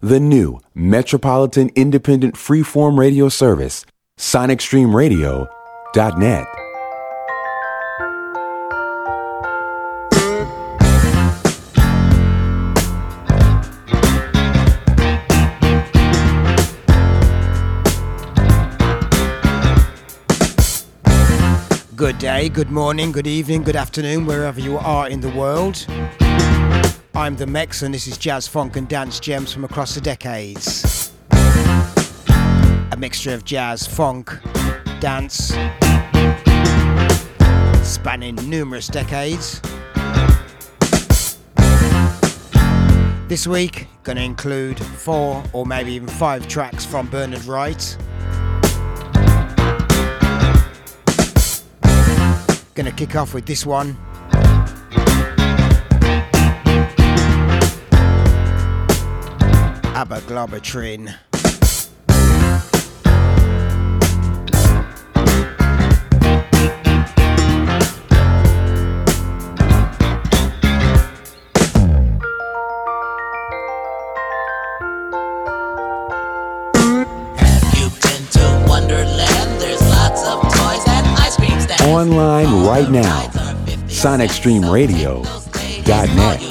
the new Metropolitan Independent Freeform Radio Service, sonicstreamradio.net. Good day, good morning, good evening, good afternoon, wherever you are in the world. I'm the Mex, and this is jazz, funk, and dance gems from across the decades. A mixture of jazz, funk, dance, spanning numerous decades. This week, to include four or maybe even five tracks from Bernard Wright. Gonna kick off with this one. Haboglabotribin'. Online right now. SonicStreamRadio.net.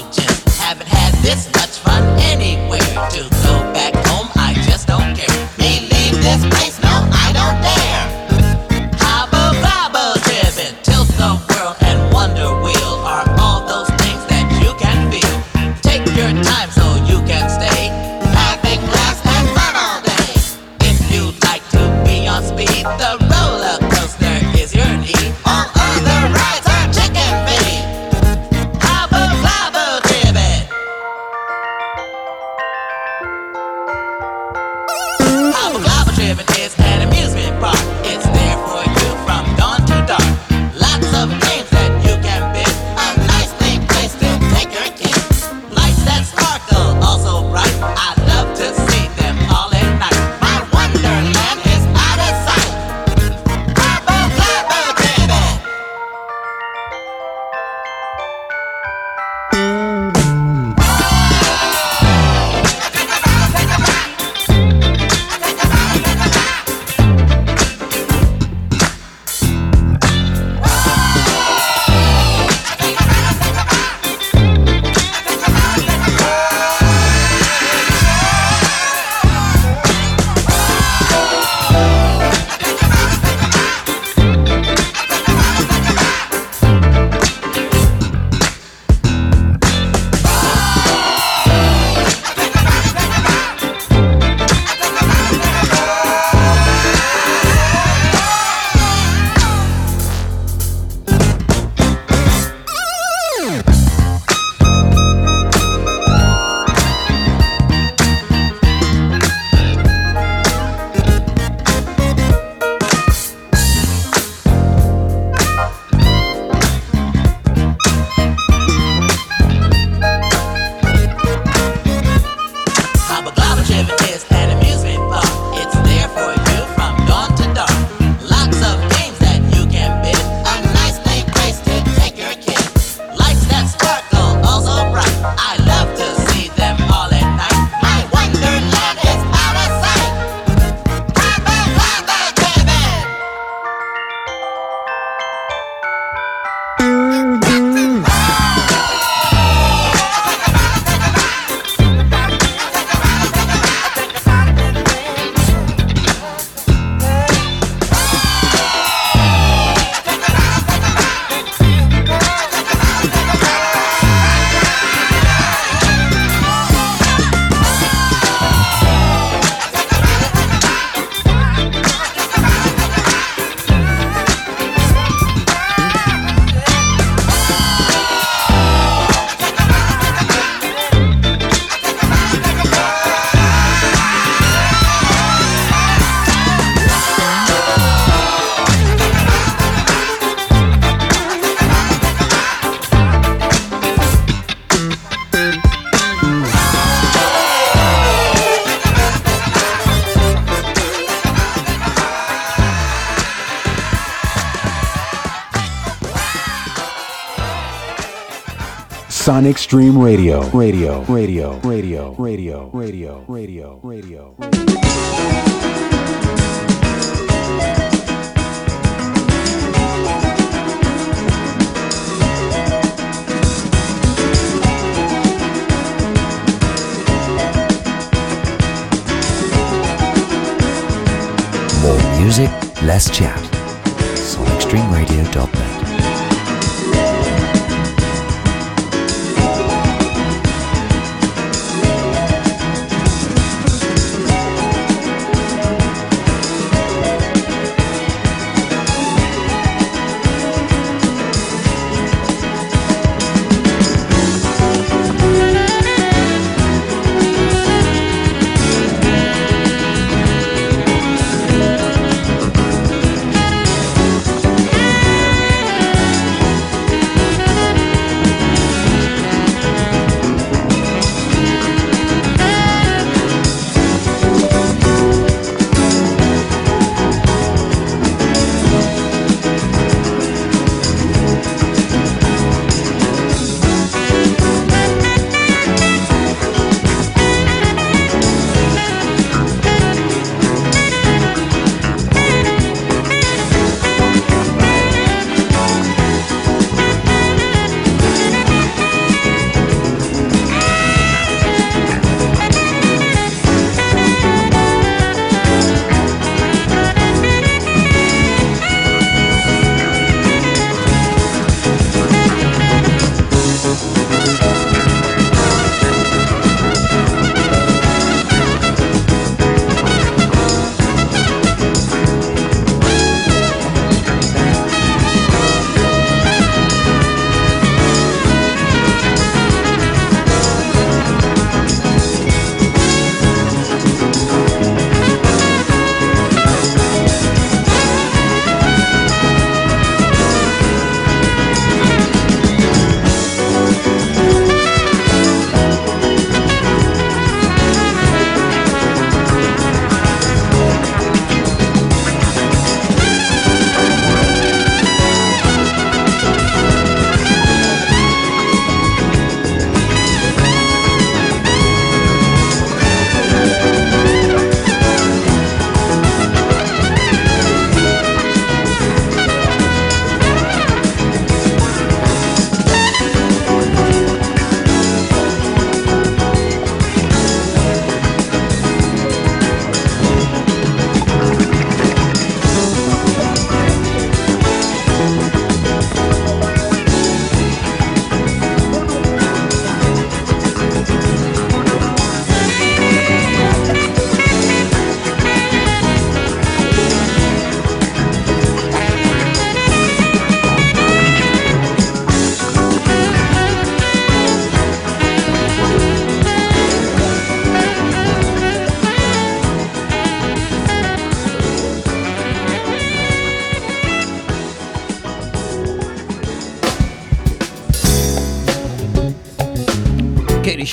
on Extreme Radio. Radio, radio, radio, radio, radio, radio, radio. More music, less chat.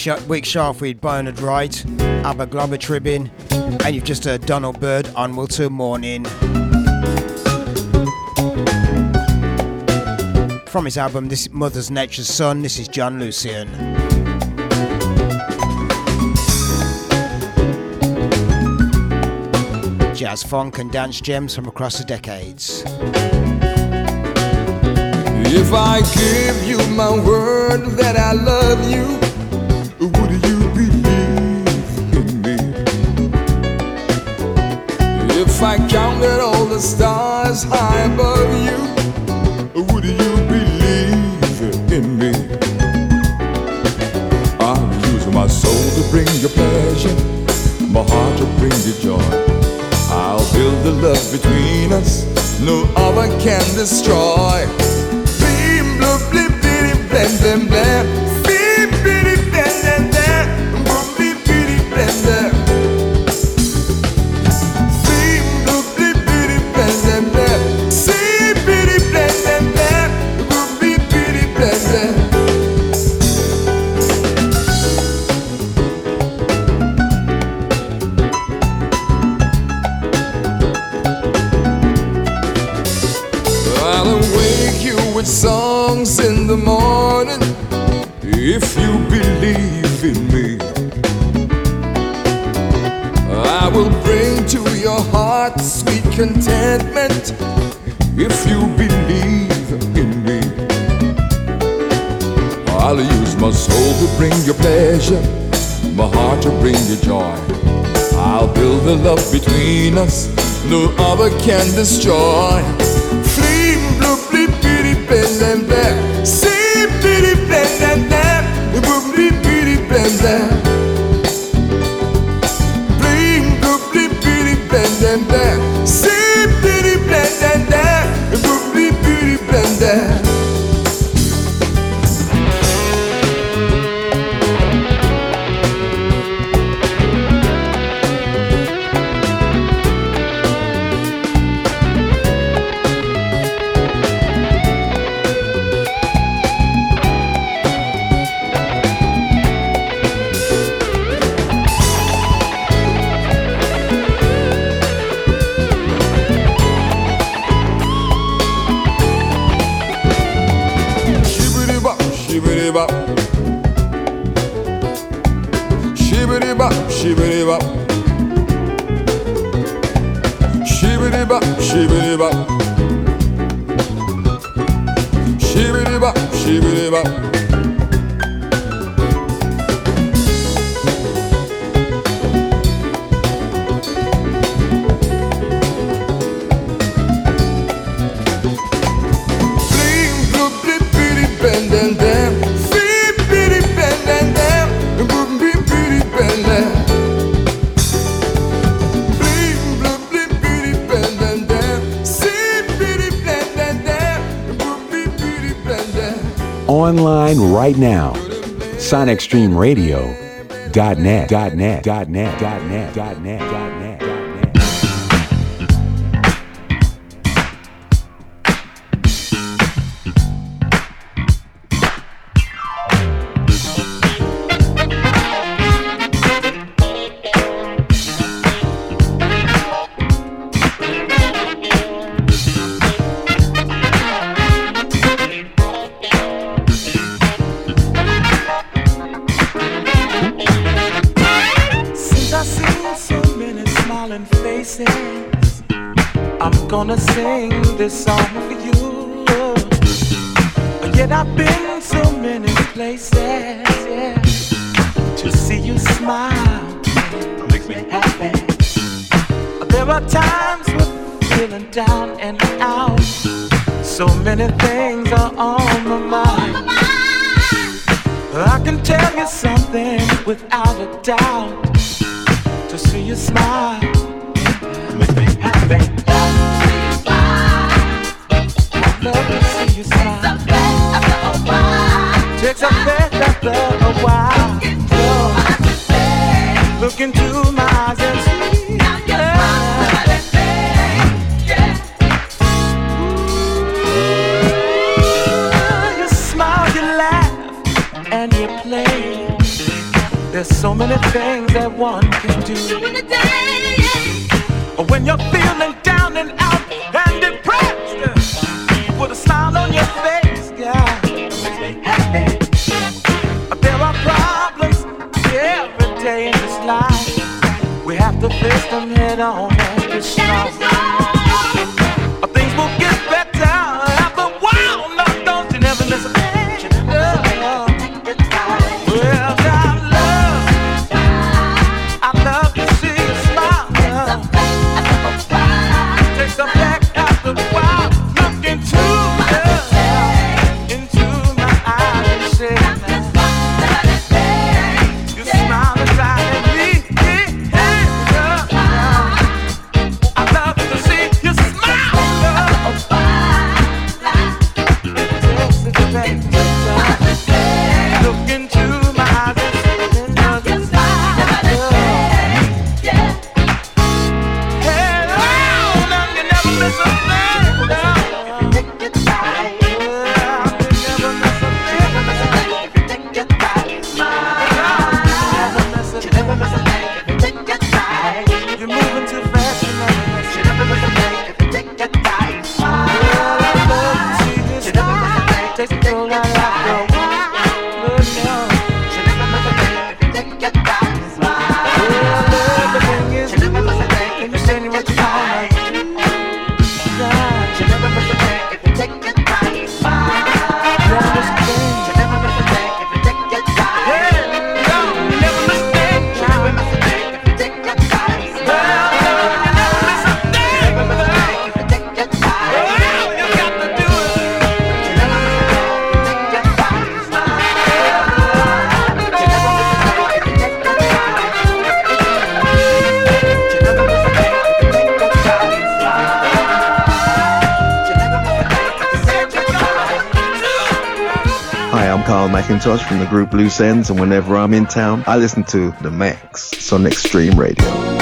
Week sharp with Bernard Wright, Haboglabotribin', and you've just heard Donald Byrd on Wilton Morning. From his album This Mother's Nature's Son, this is John Lucien. Jazz funk and dance gems from across the decades. If I give you my word that I love you If I counted all the stars high above you, would you believe in me? I'll use my soul to bring you pleasure, my heart to bring you joy. I'll build the love between us, no other can destroy. Blim, blue, blim, blim, blim, blim, blim. us, no other can destroy. Shibbity-bop, shibbity-bop Shibbity-bop, online right now. SonicStreamRadio.net. .net. .net. .net. .net. .net. .net. McIntosh from the group Loose Ends, and whenever I'm in town, I listen to The Max on Extreme Radio.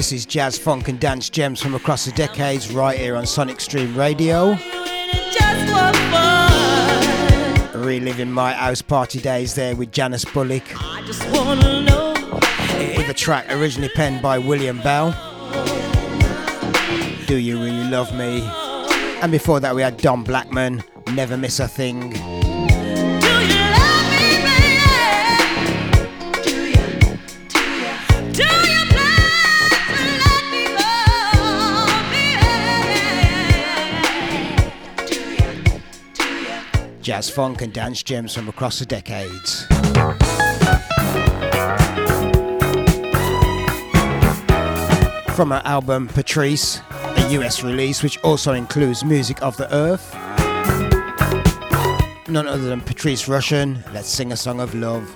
This is jazz, funk, and dance gems from across the decades right here on Sonic Stream Radio. Reliving my house party days there with Janice Bullock. With a track originally penned by William Bell. Do You Really Love Me? And before that, we had Don Blackman, Never Miss a Thing. jazz funk and dance gems from across the decades. From her album Patrice, a US release which also includes music of the earth. None other than Patrice Rushen, Let's Sing a Song of Love.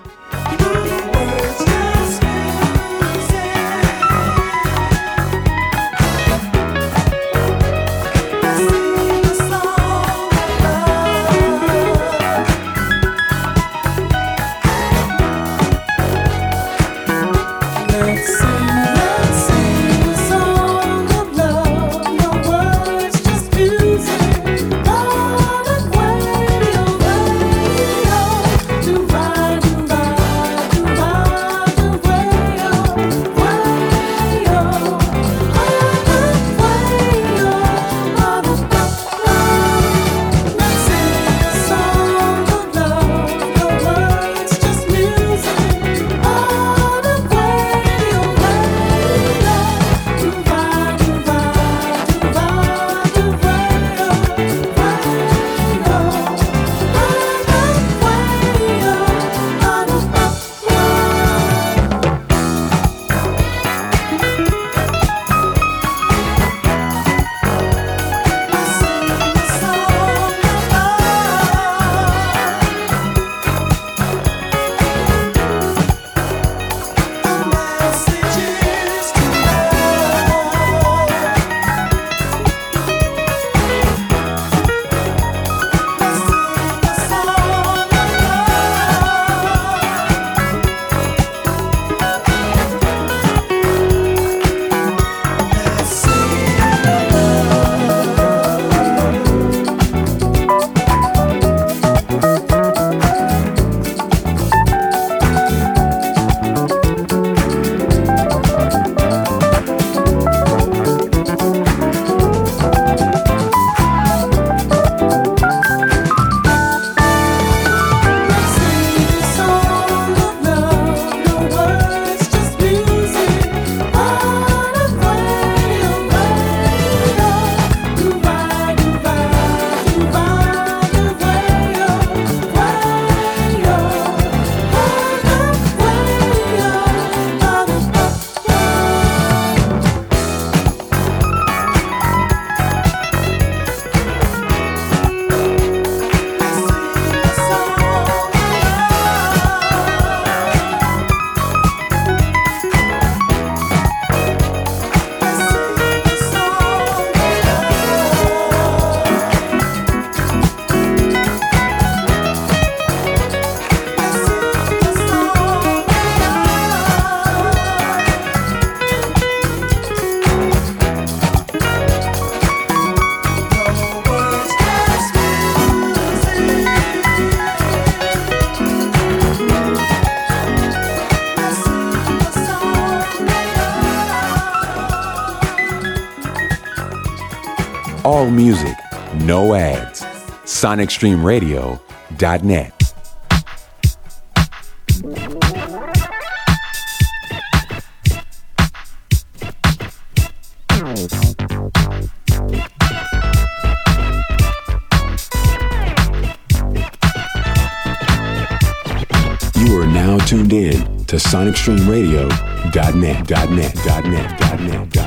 SonicStreamRadio.net. You are now tuned in to SonicStreamRadio.net. .net, .net, .net, .net,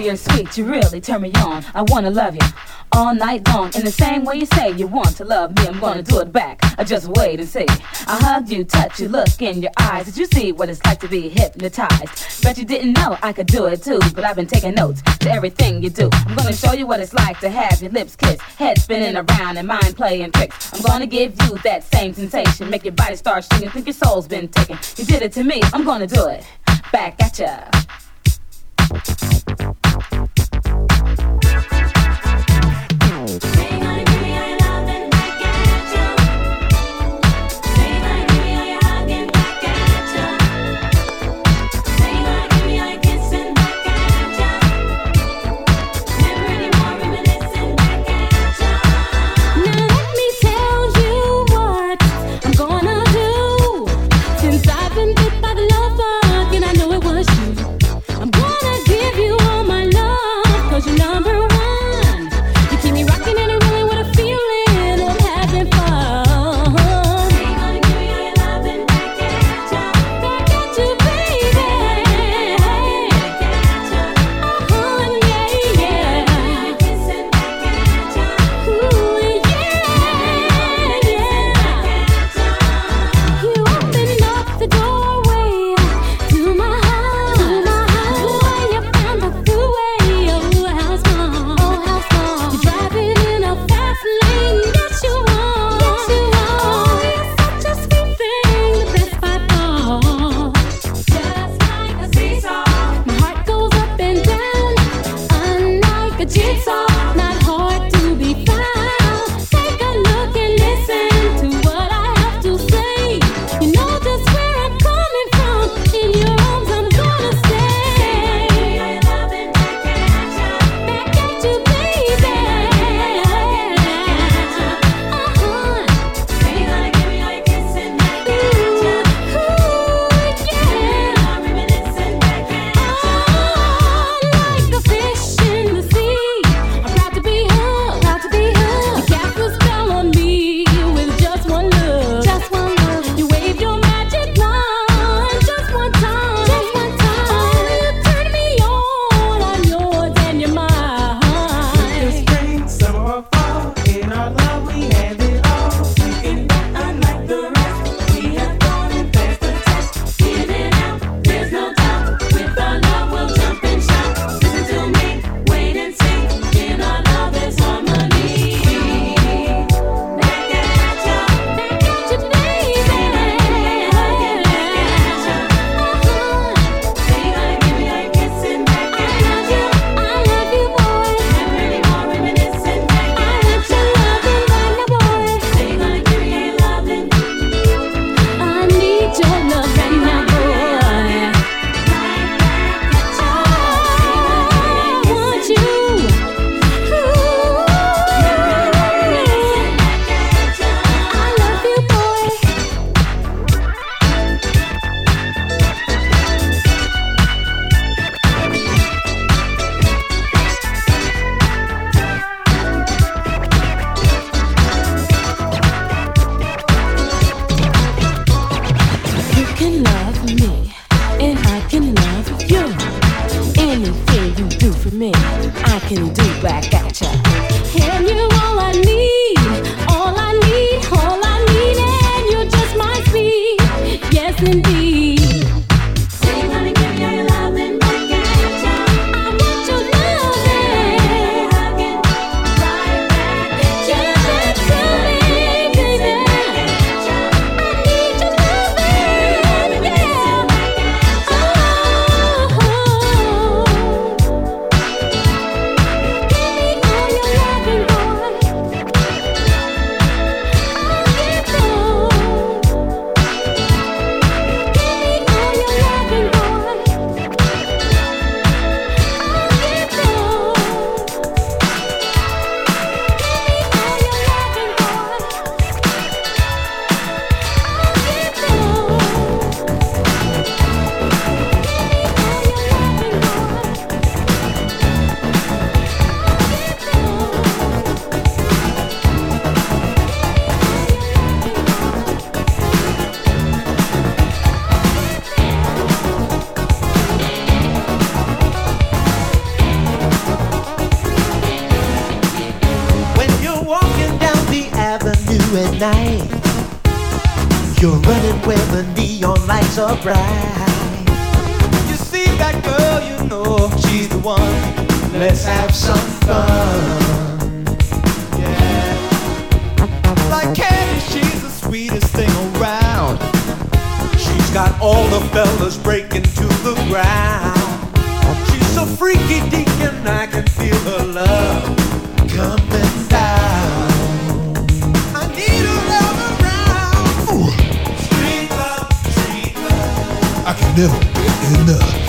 .net. You're sweet, you really turn me on. I wanna love you all night long. In the same way you say you want to love me, I'm gonna do it back. I just wait and see. I hug you, touch you, look in your eyes. Did you see what it's like to be hypnotized? Bet you didn't know I could do it too, but I've been taking notes to everything you do. I'm gonna show you what it's like to have your lips kissed, head spinning around and mind playing tricks. I'm gonna give you that same sensation, make your body start shaking, think your soul's been taken. You did it to me, I'm gonna do it back at ya. It's all never enough.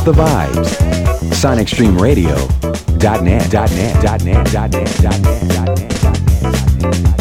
Catch the vibes. SonicStreamRadio.net. .net, .net, .net, .net, .net, .net, .net.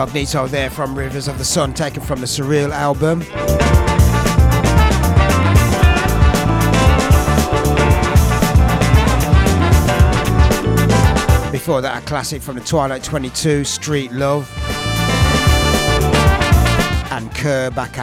Incognito there from Rivers of the Sun, taken from the Surreal album. Before that, a classic from the Twilight 22, Street Love. And Kerr back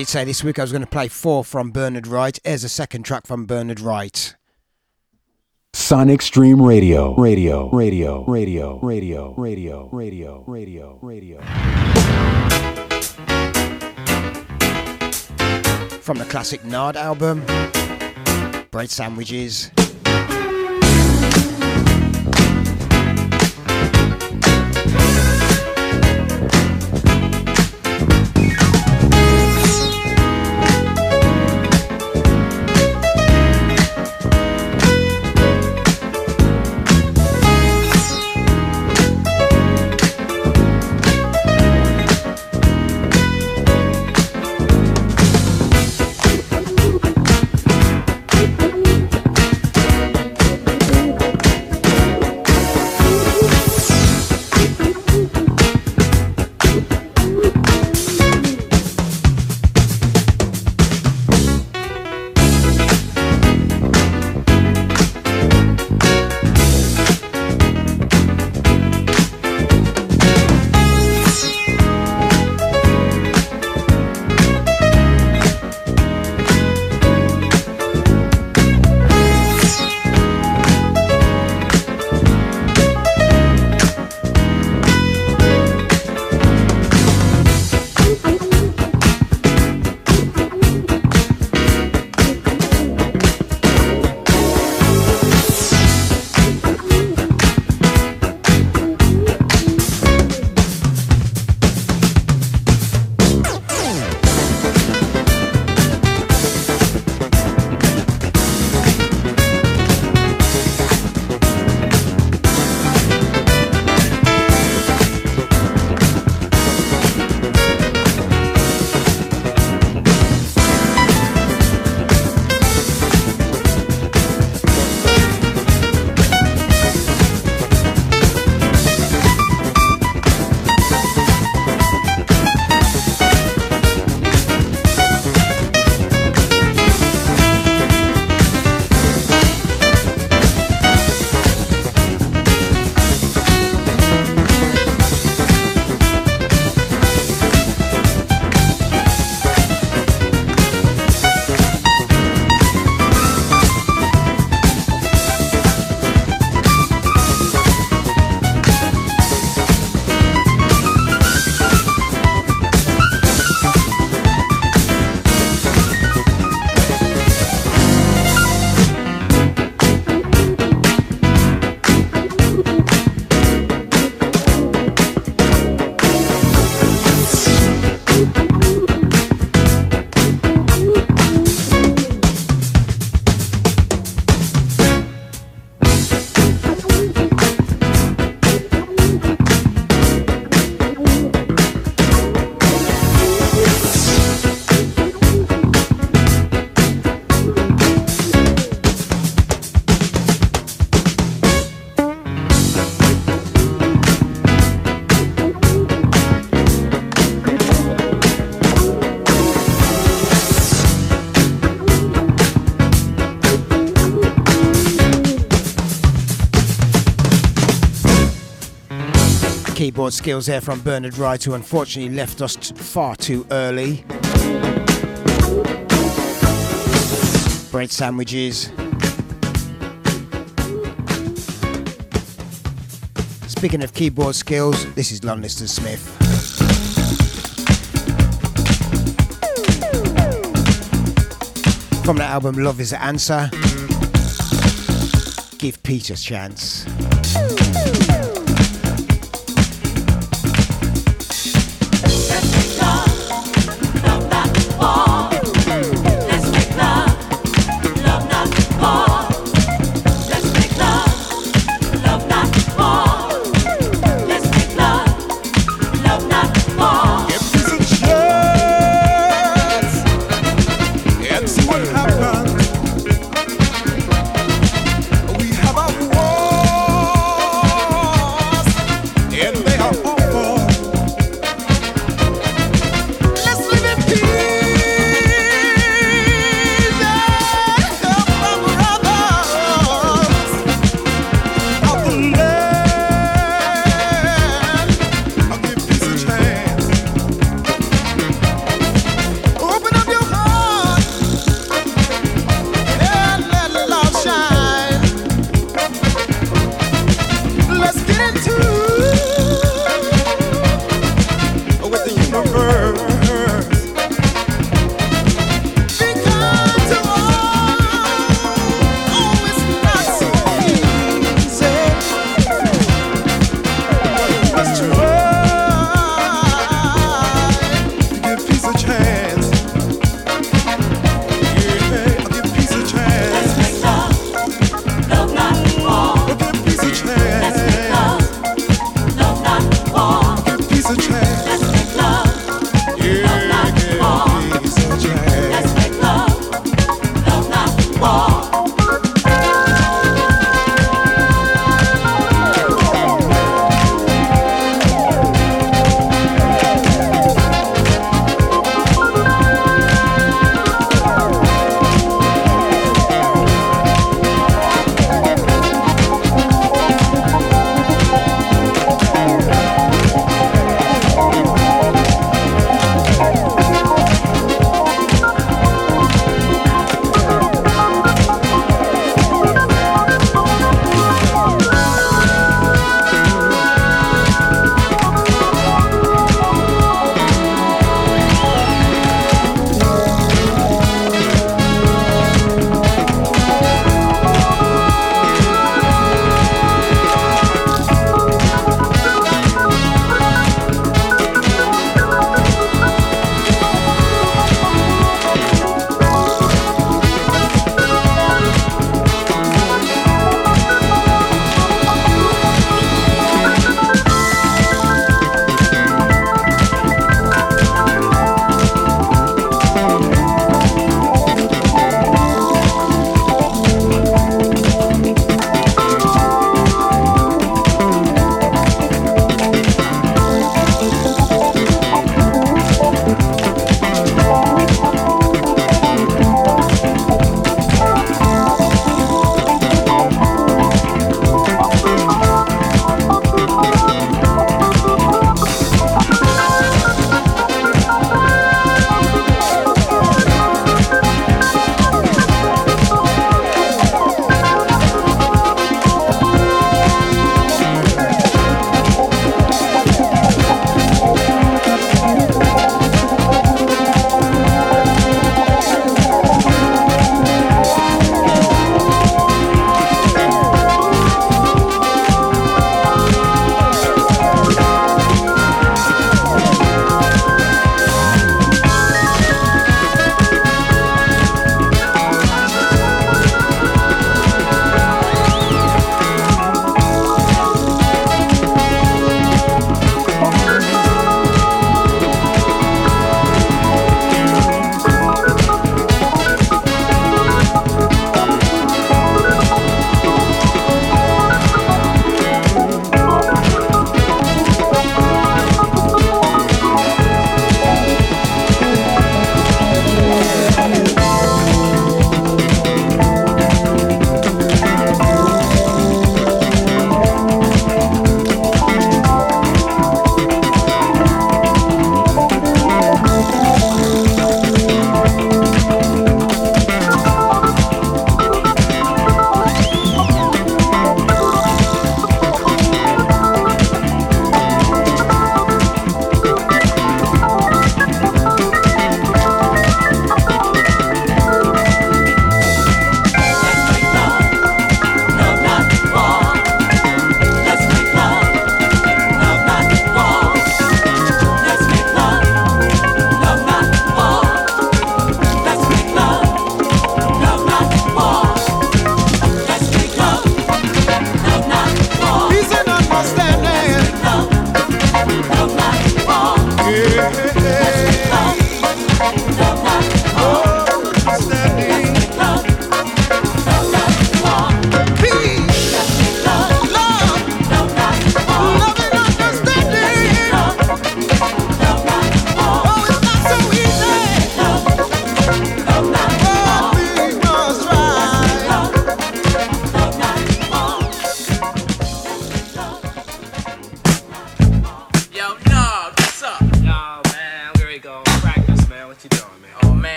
did say this week I was going to play four from Bernard Wright. Here's a second track from Bernard Wright. Sonic Stream Radio. Radio. Radio. Radio. Radio. Radio. Radio. Radio. Radio. From the classic Nard album. bread sandwiches. Keyboard skills there from Bernard Wright, who unfortunately left us t- far too early. Bread sandwiches. Speaking of keyboard skills, this is Lonnie Liston Smith. From the album Love is the Answer, give Peter a chance.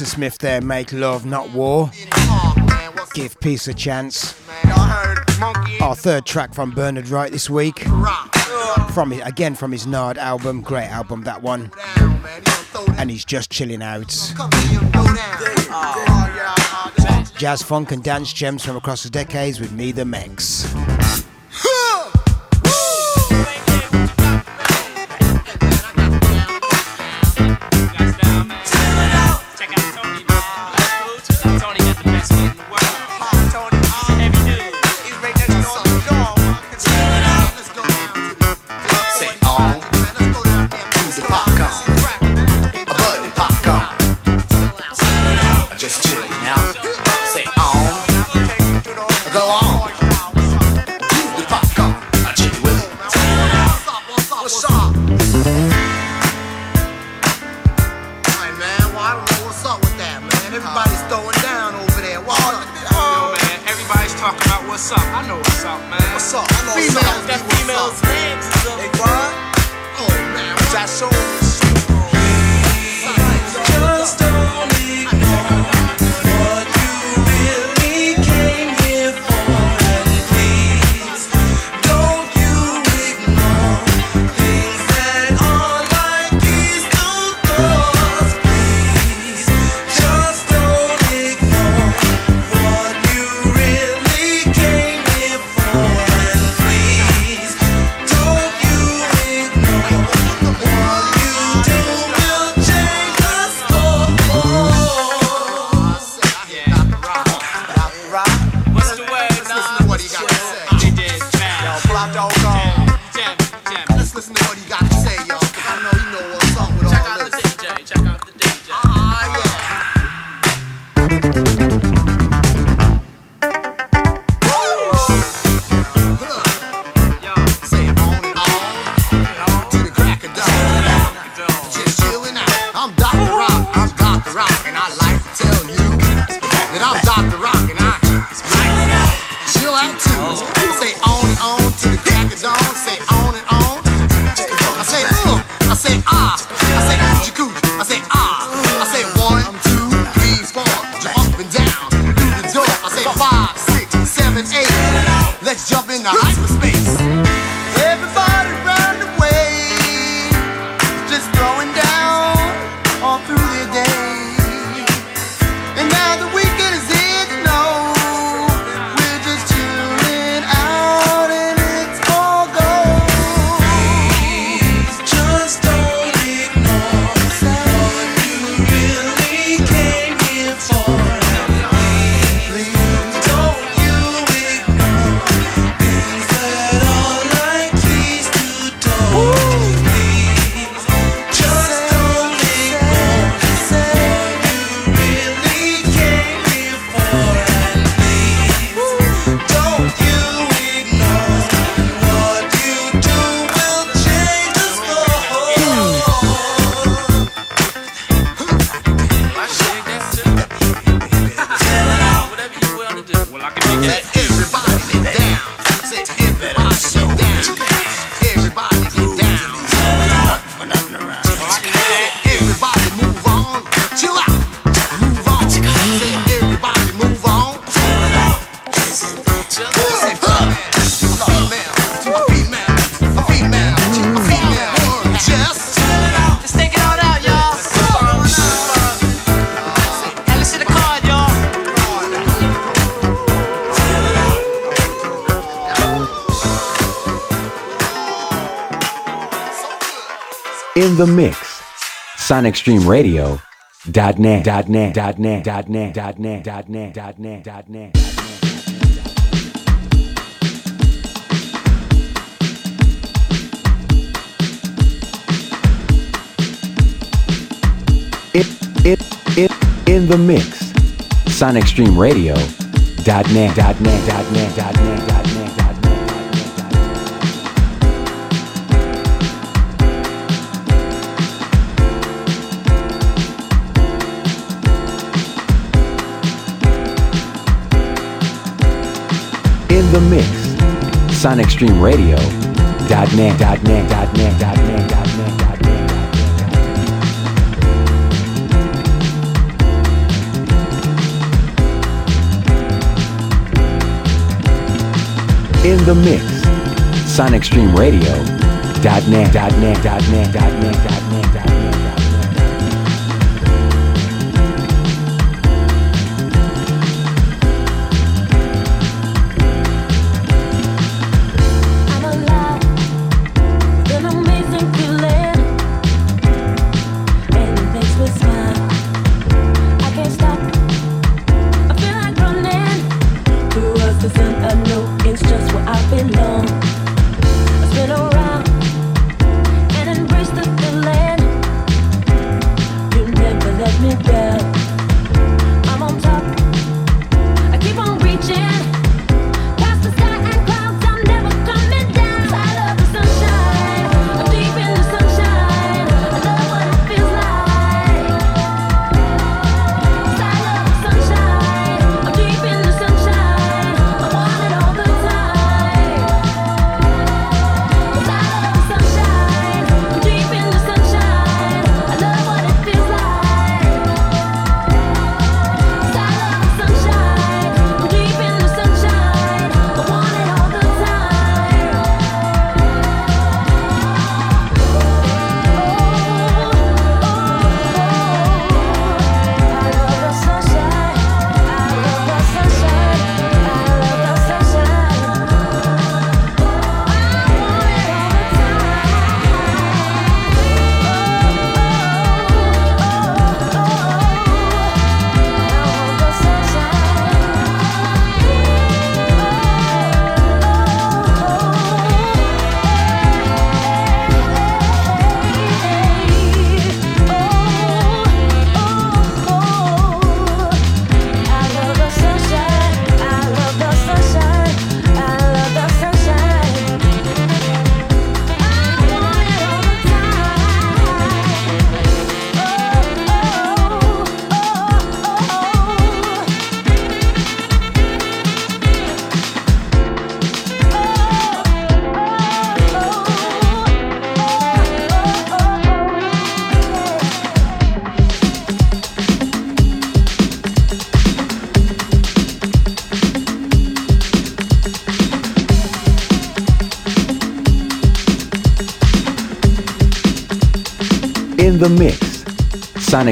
Mr. Smith there, make love, not war. Give peace a chance. Our third track from Bernard Wright this week. From again from his Nard album, great album that one. And he's just chilling out. Jazz, funk, and dance gems from across the decades with me, the Mex. The mix. SonicStreamRadio.net. Net. Net. Net. Net. Net. Net. Net. It, it, it, in the mix. SonicStreamRadio.net. Net. Net. Net. Net. the mix. SonicStreamRadio.net. in the mix. SonicStreamRadio.net.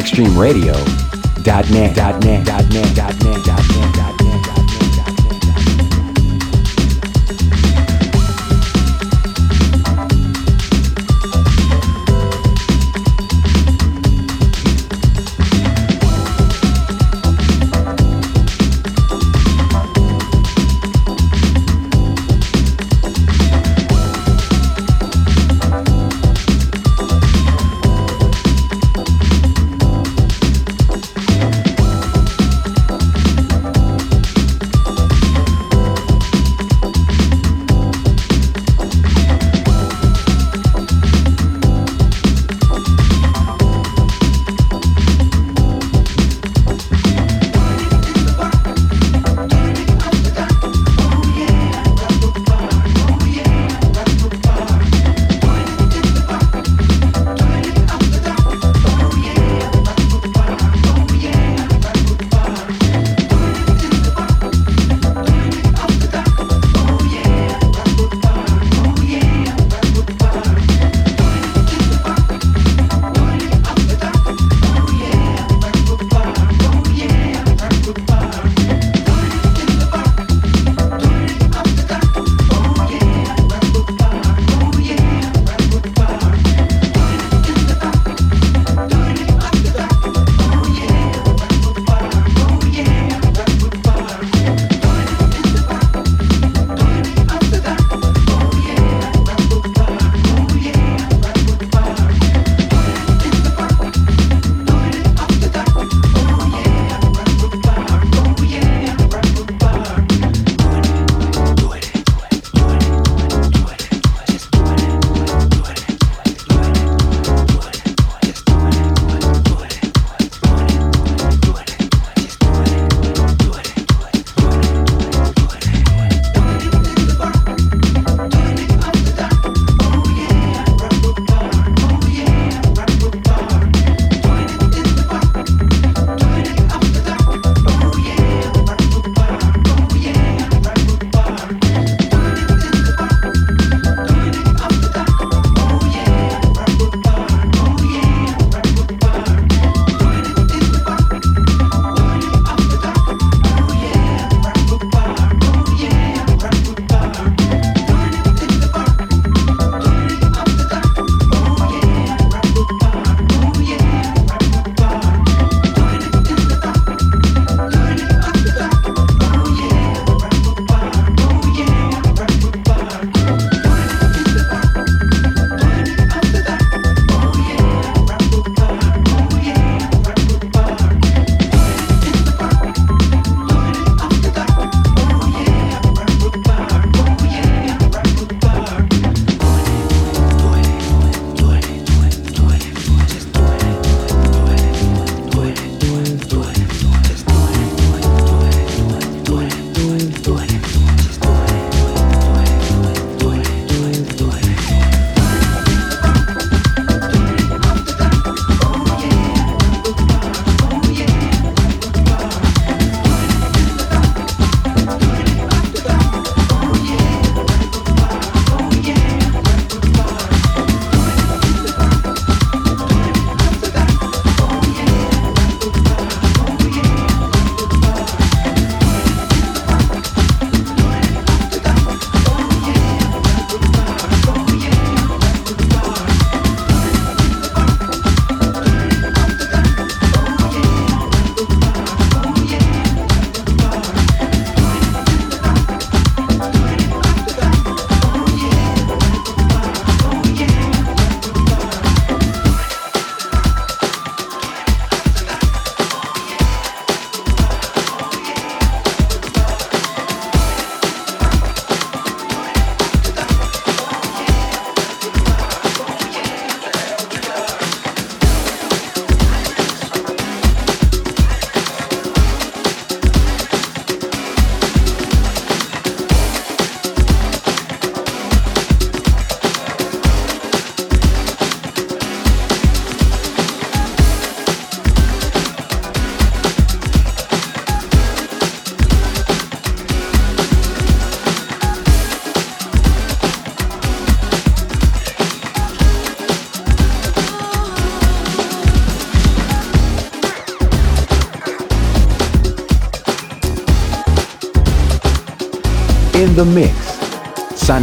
extremeradio.net. .net, .net, .net.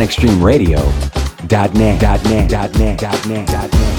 SonicStreamRadio.net. Dot net. Net. Net. Dot net.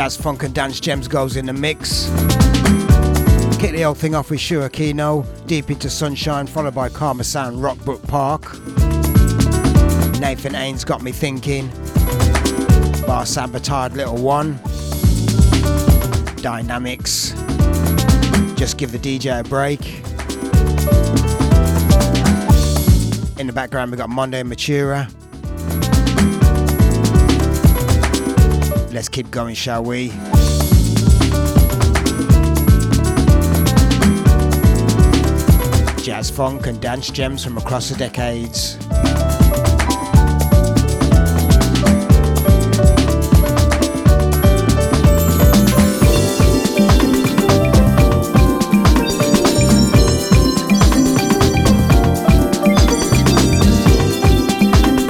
Jazz, funk, and dance gems goes in the mix. Kick the old thing off with Shuya Okino, Deep into Sunshine, followed by Karma Sound, Rockbrook Park. Nathan Haines got me thinking. Bar Sabotard Little One. Dynamics. Just give the DJ a break. In the background, we got Monday Michiru. Let's keep going, shall we? Jazz funk and dance gems from across the decades.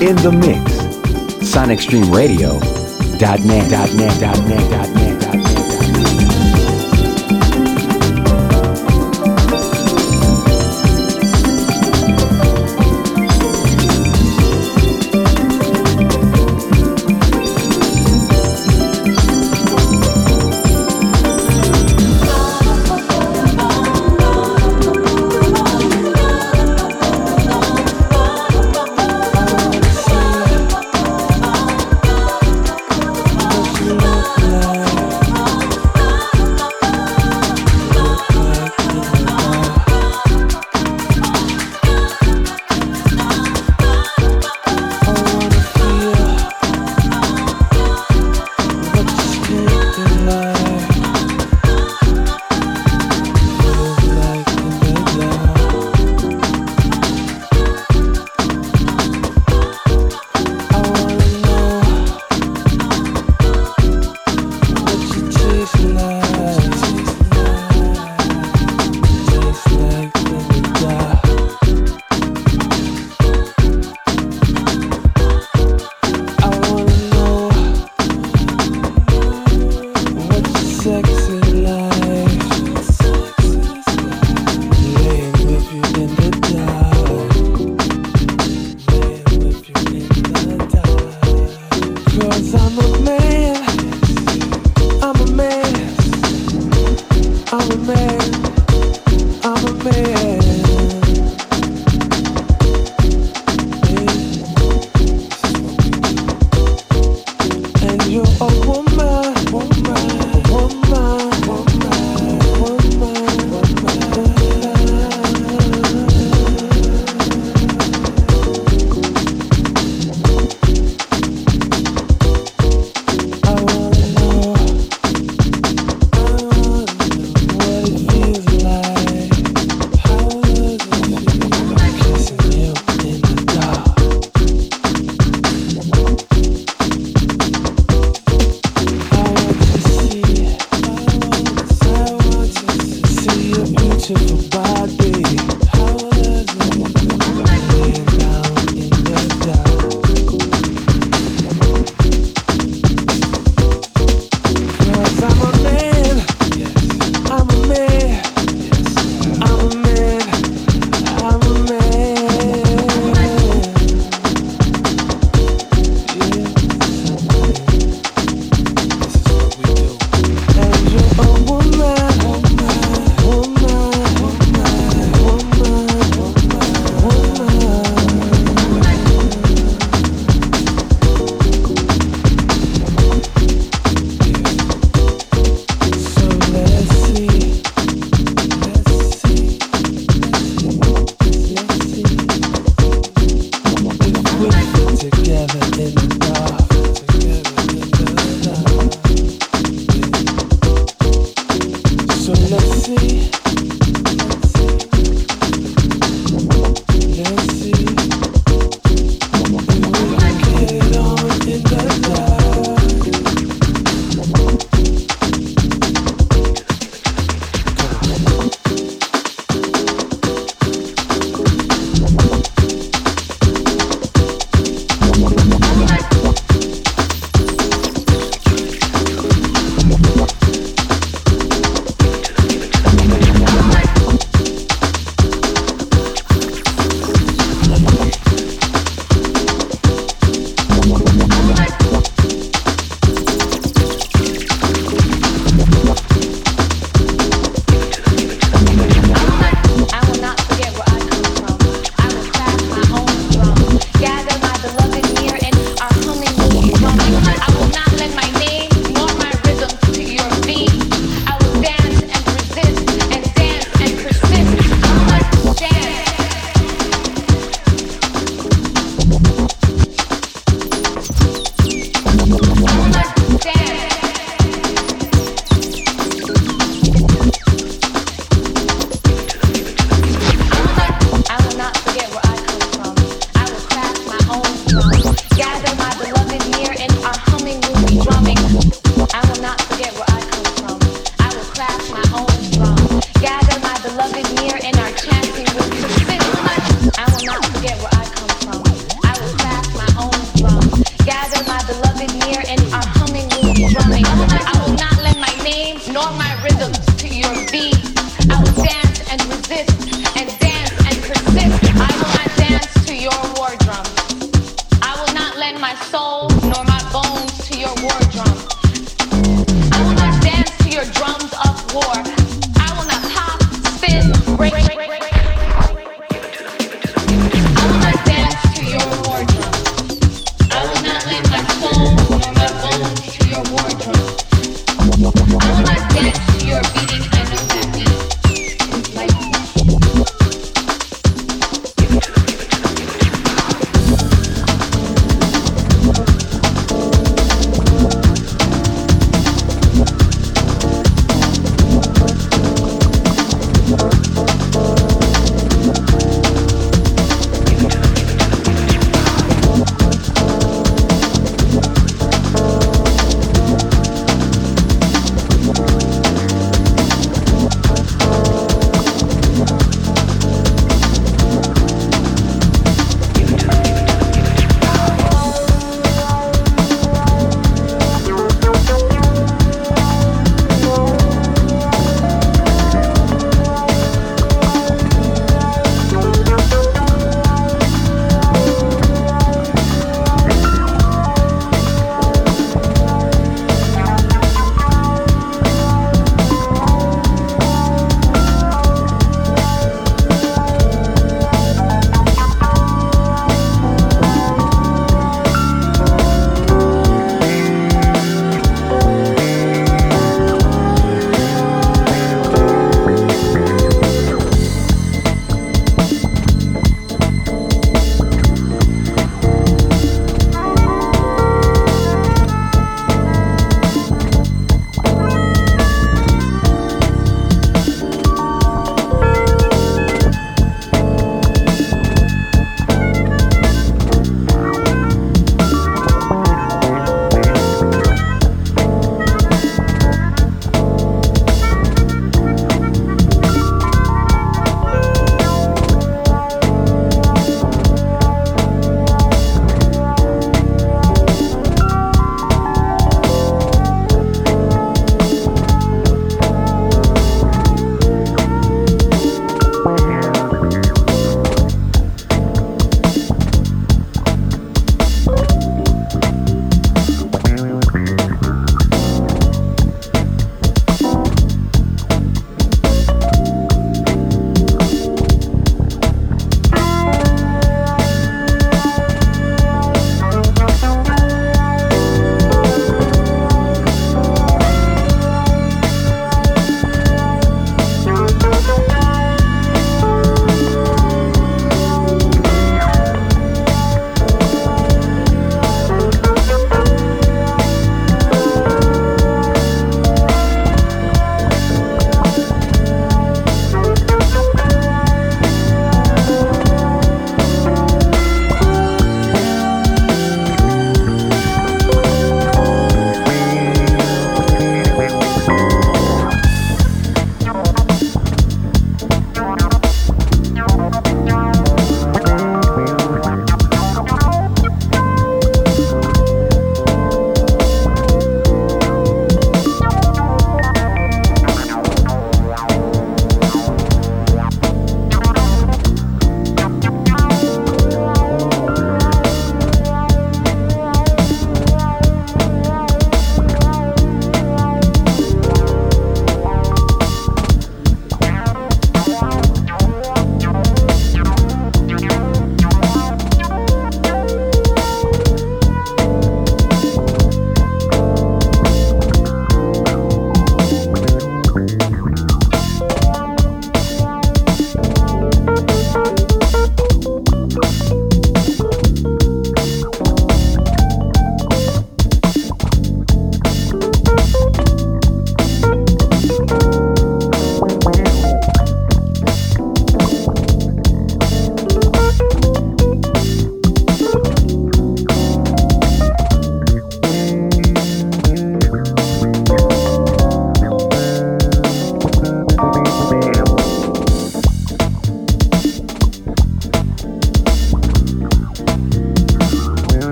In the mix. SonicStreamRadio.net. .net, .net, .net, .net, .net.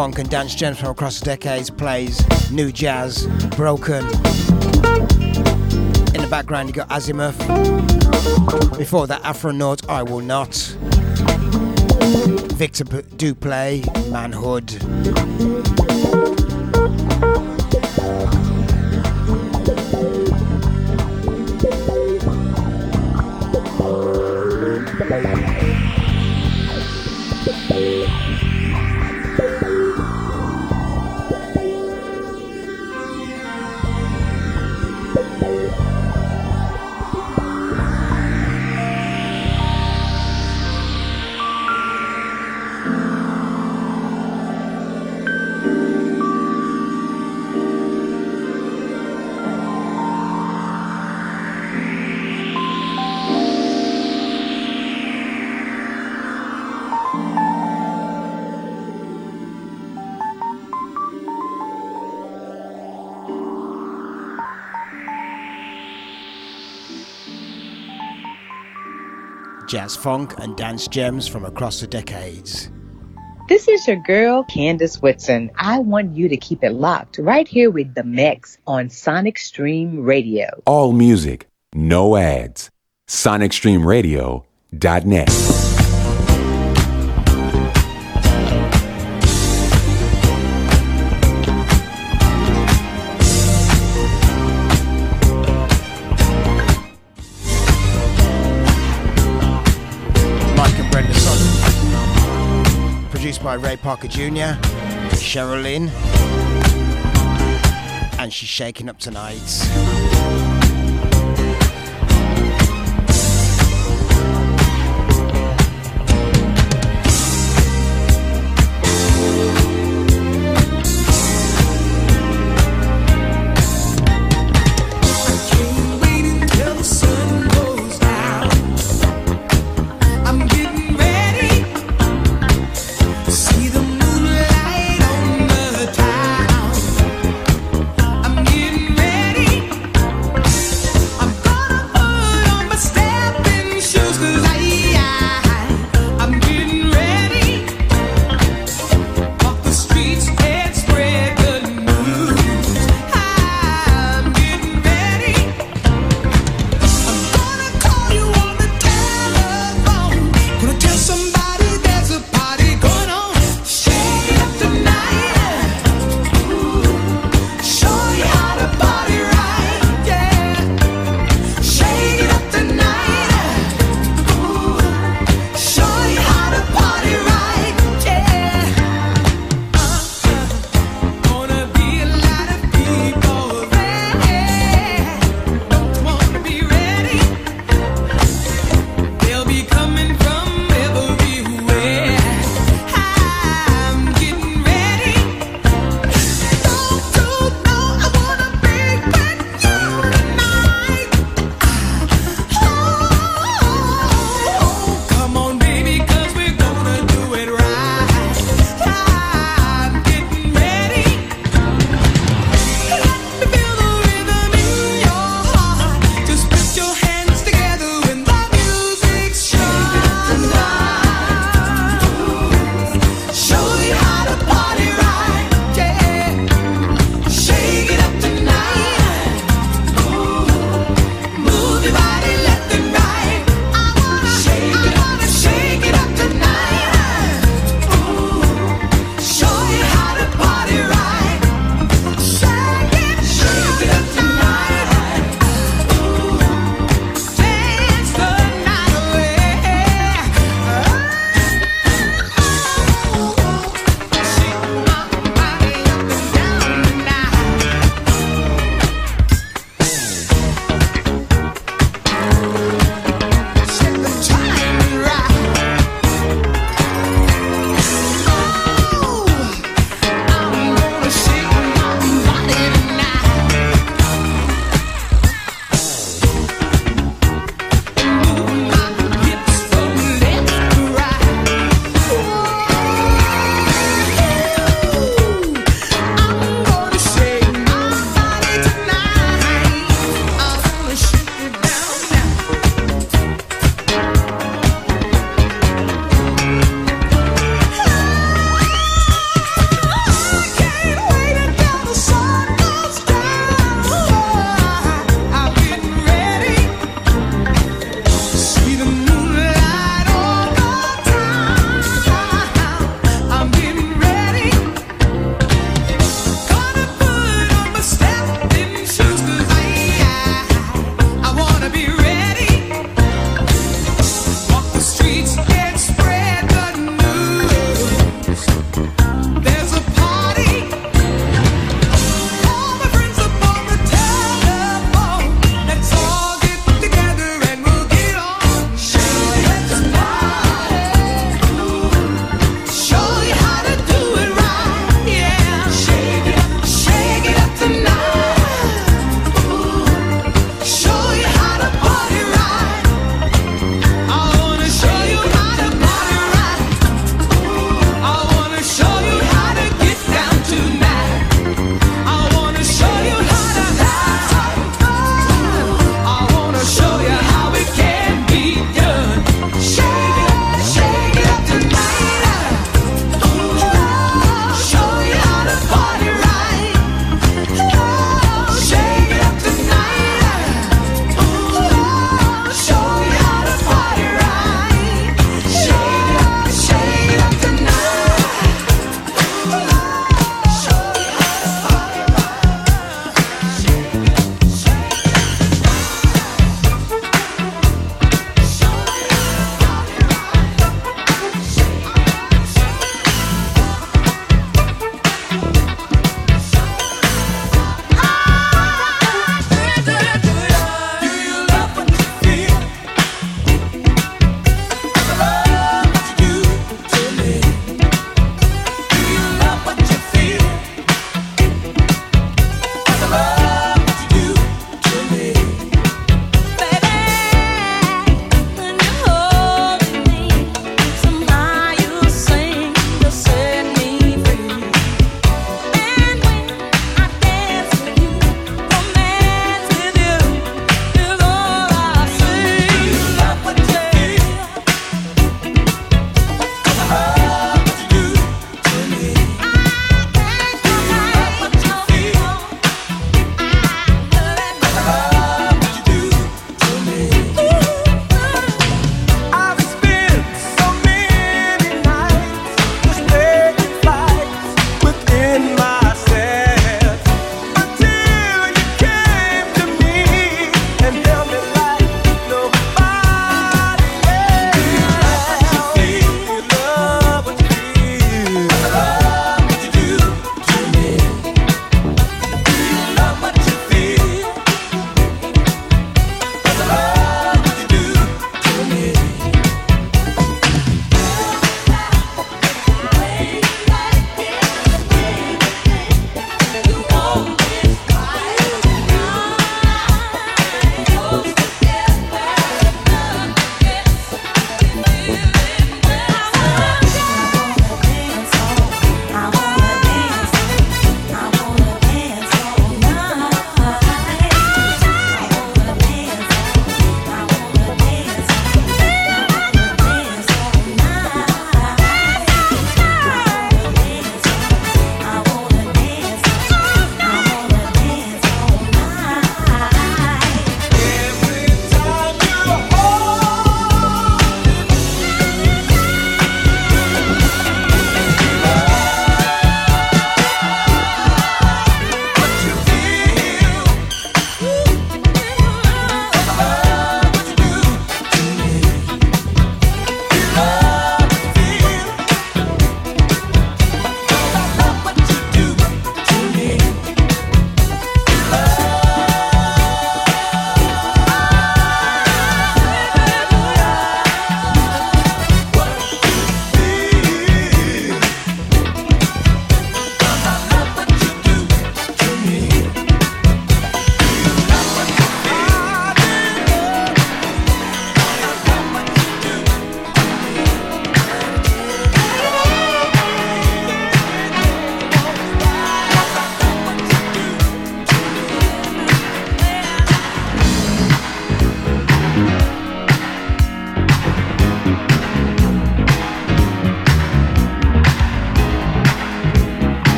funk and dance gems from across the decades plays new jazz, broken. In the background, you got Azimuth. Before that, Afronaught, I Will Not. Victor Duplaix, Manhood. Jazz funk and dance gems from across the decades. This is your girl, Candace Whitson. I want you to keep it locked right here with the Mex on Sonic Stream Radio. All music, no ads. SonicStreamRadio.net. by Ray Parker Jr., Cheryl Lynn. And she's shaking up tonight.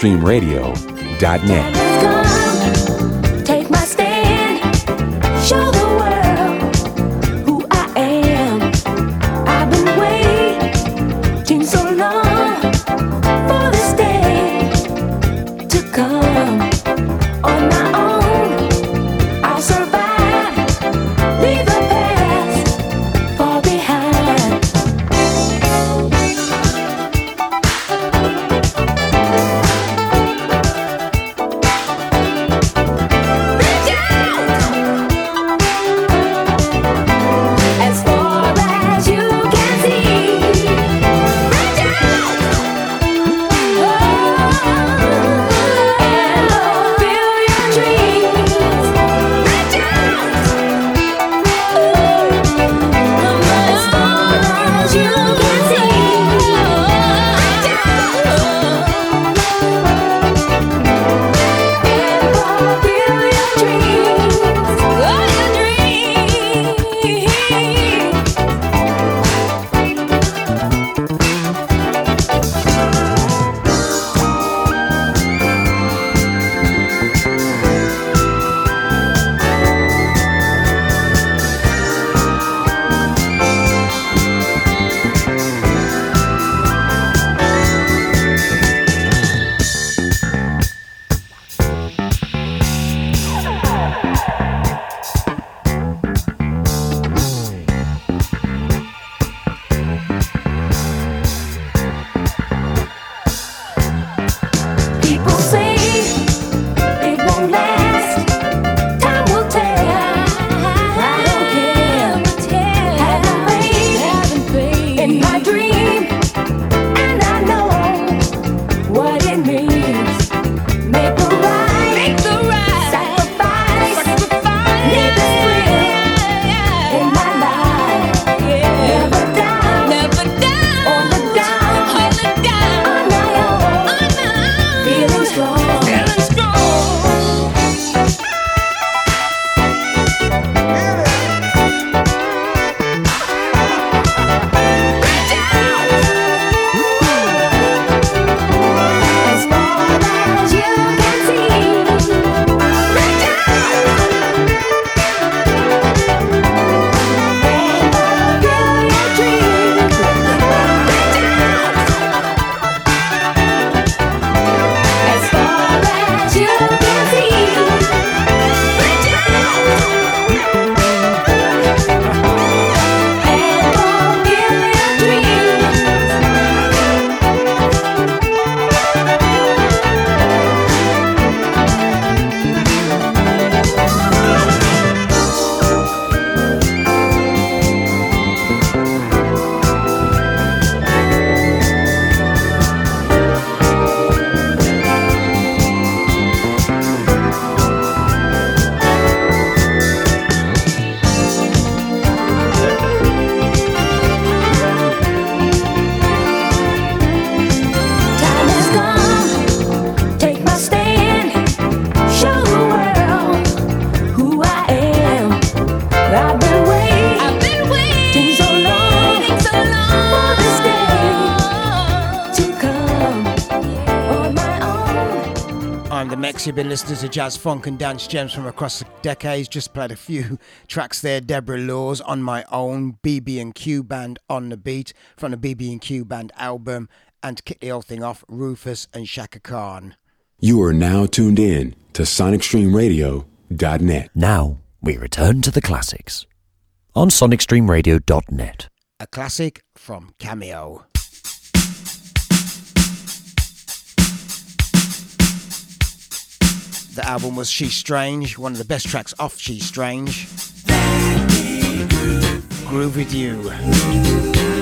SonicStreamRadio.net. own. I'm the Mex. You've been listening to jazz, funk, and dance gems from across the decades. Just played a few tracks there. Deborah Laws on my own, BB and Q band on the beat from the BB and Q band album, and to kick the whole thing off, Rufus and Chaka Khan. You are now tuned in to SonicStreamRadio.net. Now we return to the classics on SonicStreamRadio.net. A classic from Cameo. The album was She's Strange, one of the best tracks off She's Strange. Groove with You.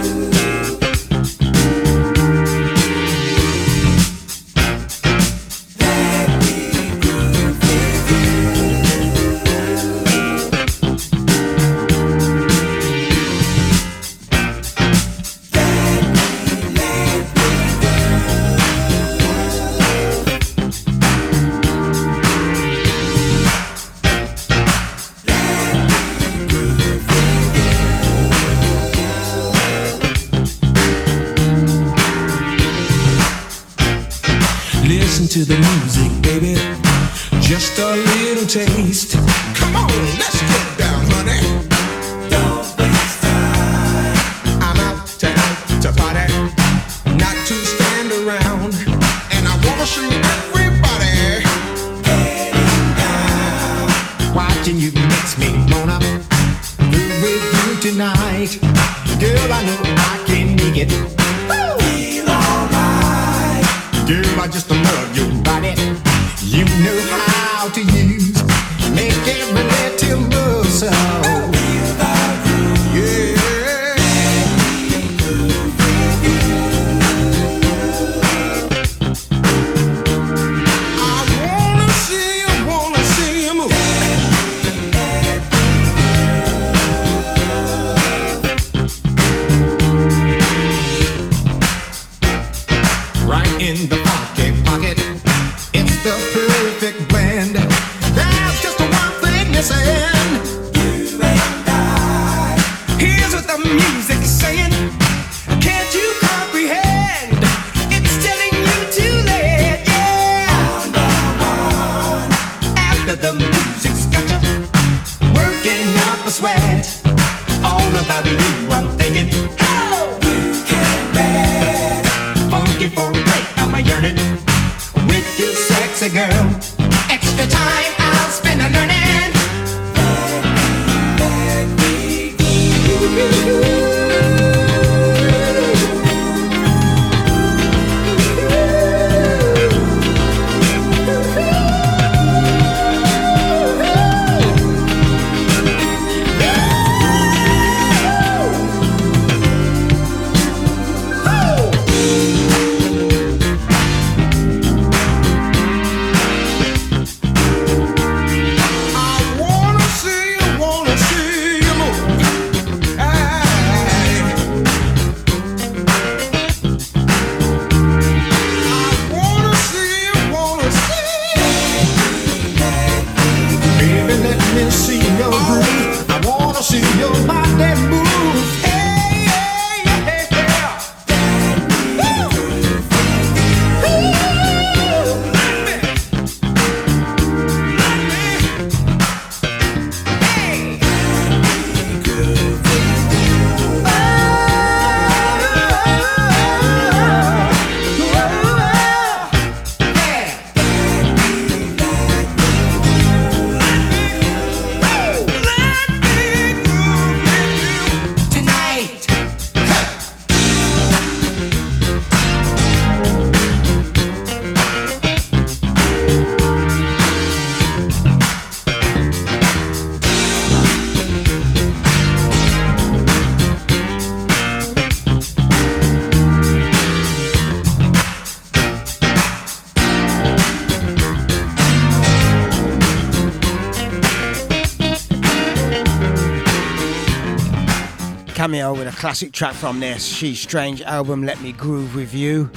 With a classic track from their She's Strange album, Let Me Groove With You.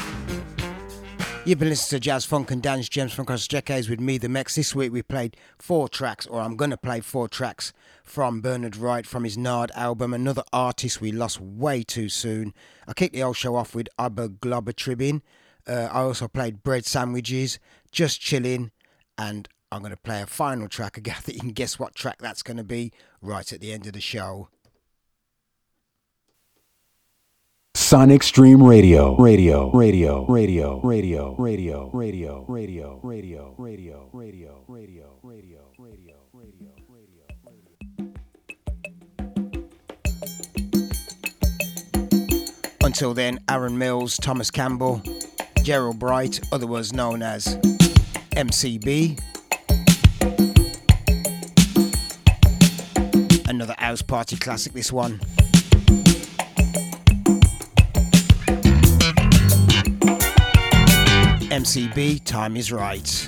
You've been listening to Jazz Funk and Dance Gems from across decades with me, the Mex. This week we played four tracks, or I'm going to play four tracks from Bernard Wright from his Nard album, another artist we lost way too soon. I kicked the old show off with Haboglabotribin'. Uh, I also played Bread Sandwiches, Just Chilling, and I'm going to play a final track. I think you can guess what track that's going to be right at the end of the show. Sonic Stream Radio. Radio. Radio. Radio. Radio. Radio. Radio. Radio. Radio. Radio. Radio. Radio. Radio. Radio. Until then, Aaron Mills, Thomas Campbell, Gerald Bright, otherwise known as MCB. Another house party classic, this one. MCB, time is right.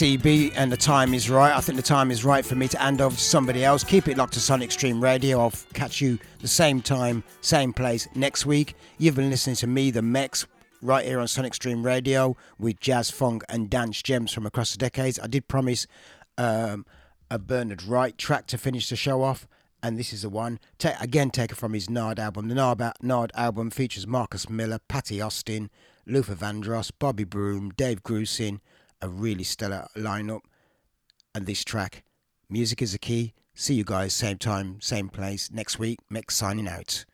MCB and the time is right. I think the time is right for me to hand over to somebody else. Keep it locked to Sonic Stream Radio. I'll catch you the same time, same place next week. You've been listening to me, the Mex, right here on Sonic Stream Radio with jazz, funk, and dance gems from across the decades. I did promise um, a Bernard Wright track to finish the show off, and this is the one. Ta- again, taken from his Nard album. The Nard, Nard album features Marcus Miller, Patti Austin, Luther Vandross, Bobby Broom, Dave Grusin, a really stellar lineup. And this track, Music is the Key. See you guys, same time, same place next week. Mex signing out.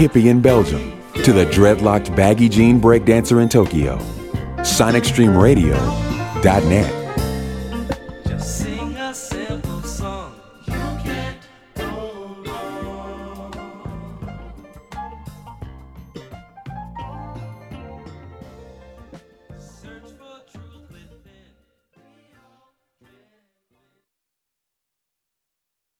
Hippie in Belgium to the dreadlocked baggy jean breakdancer in Tokyo, SonicStreamRadio.net.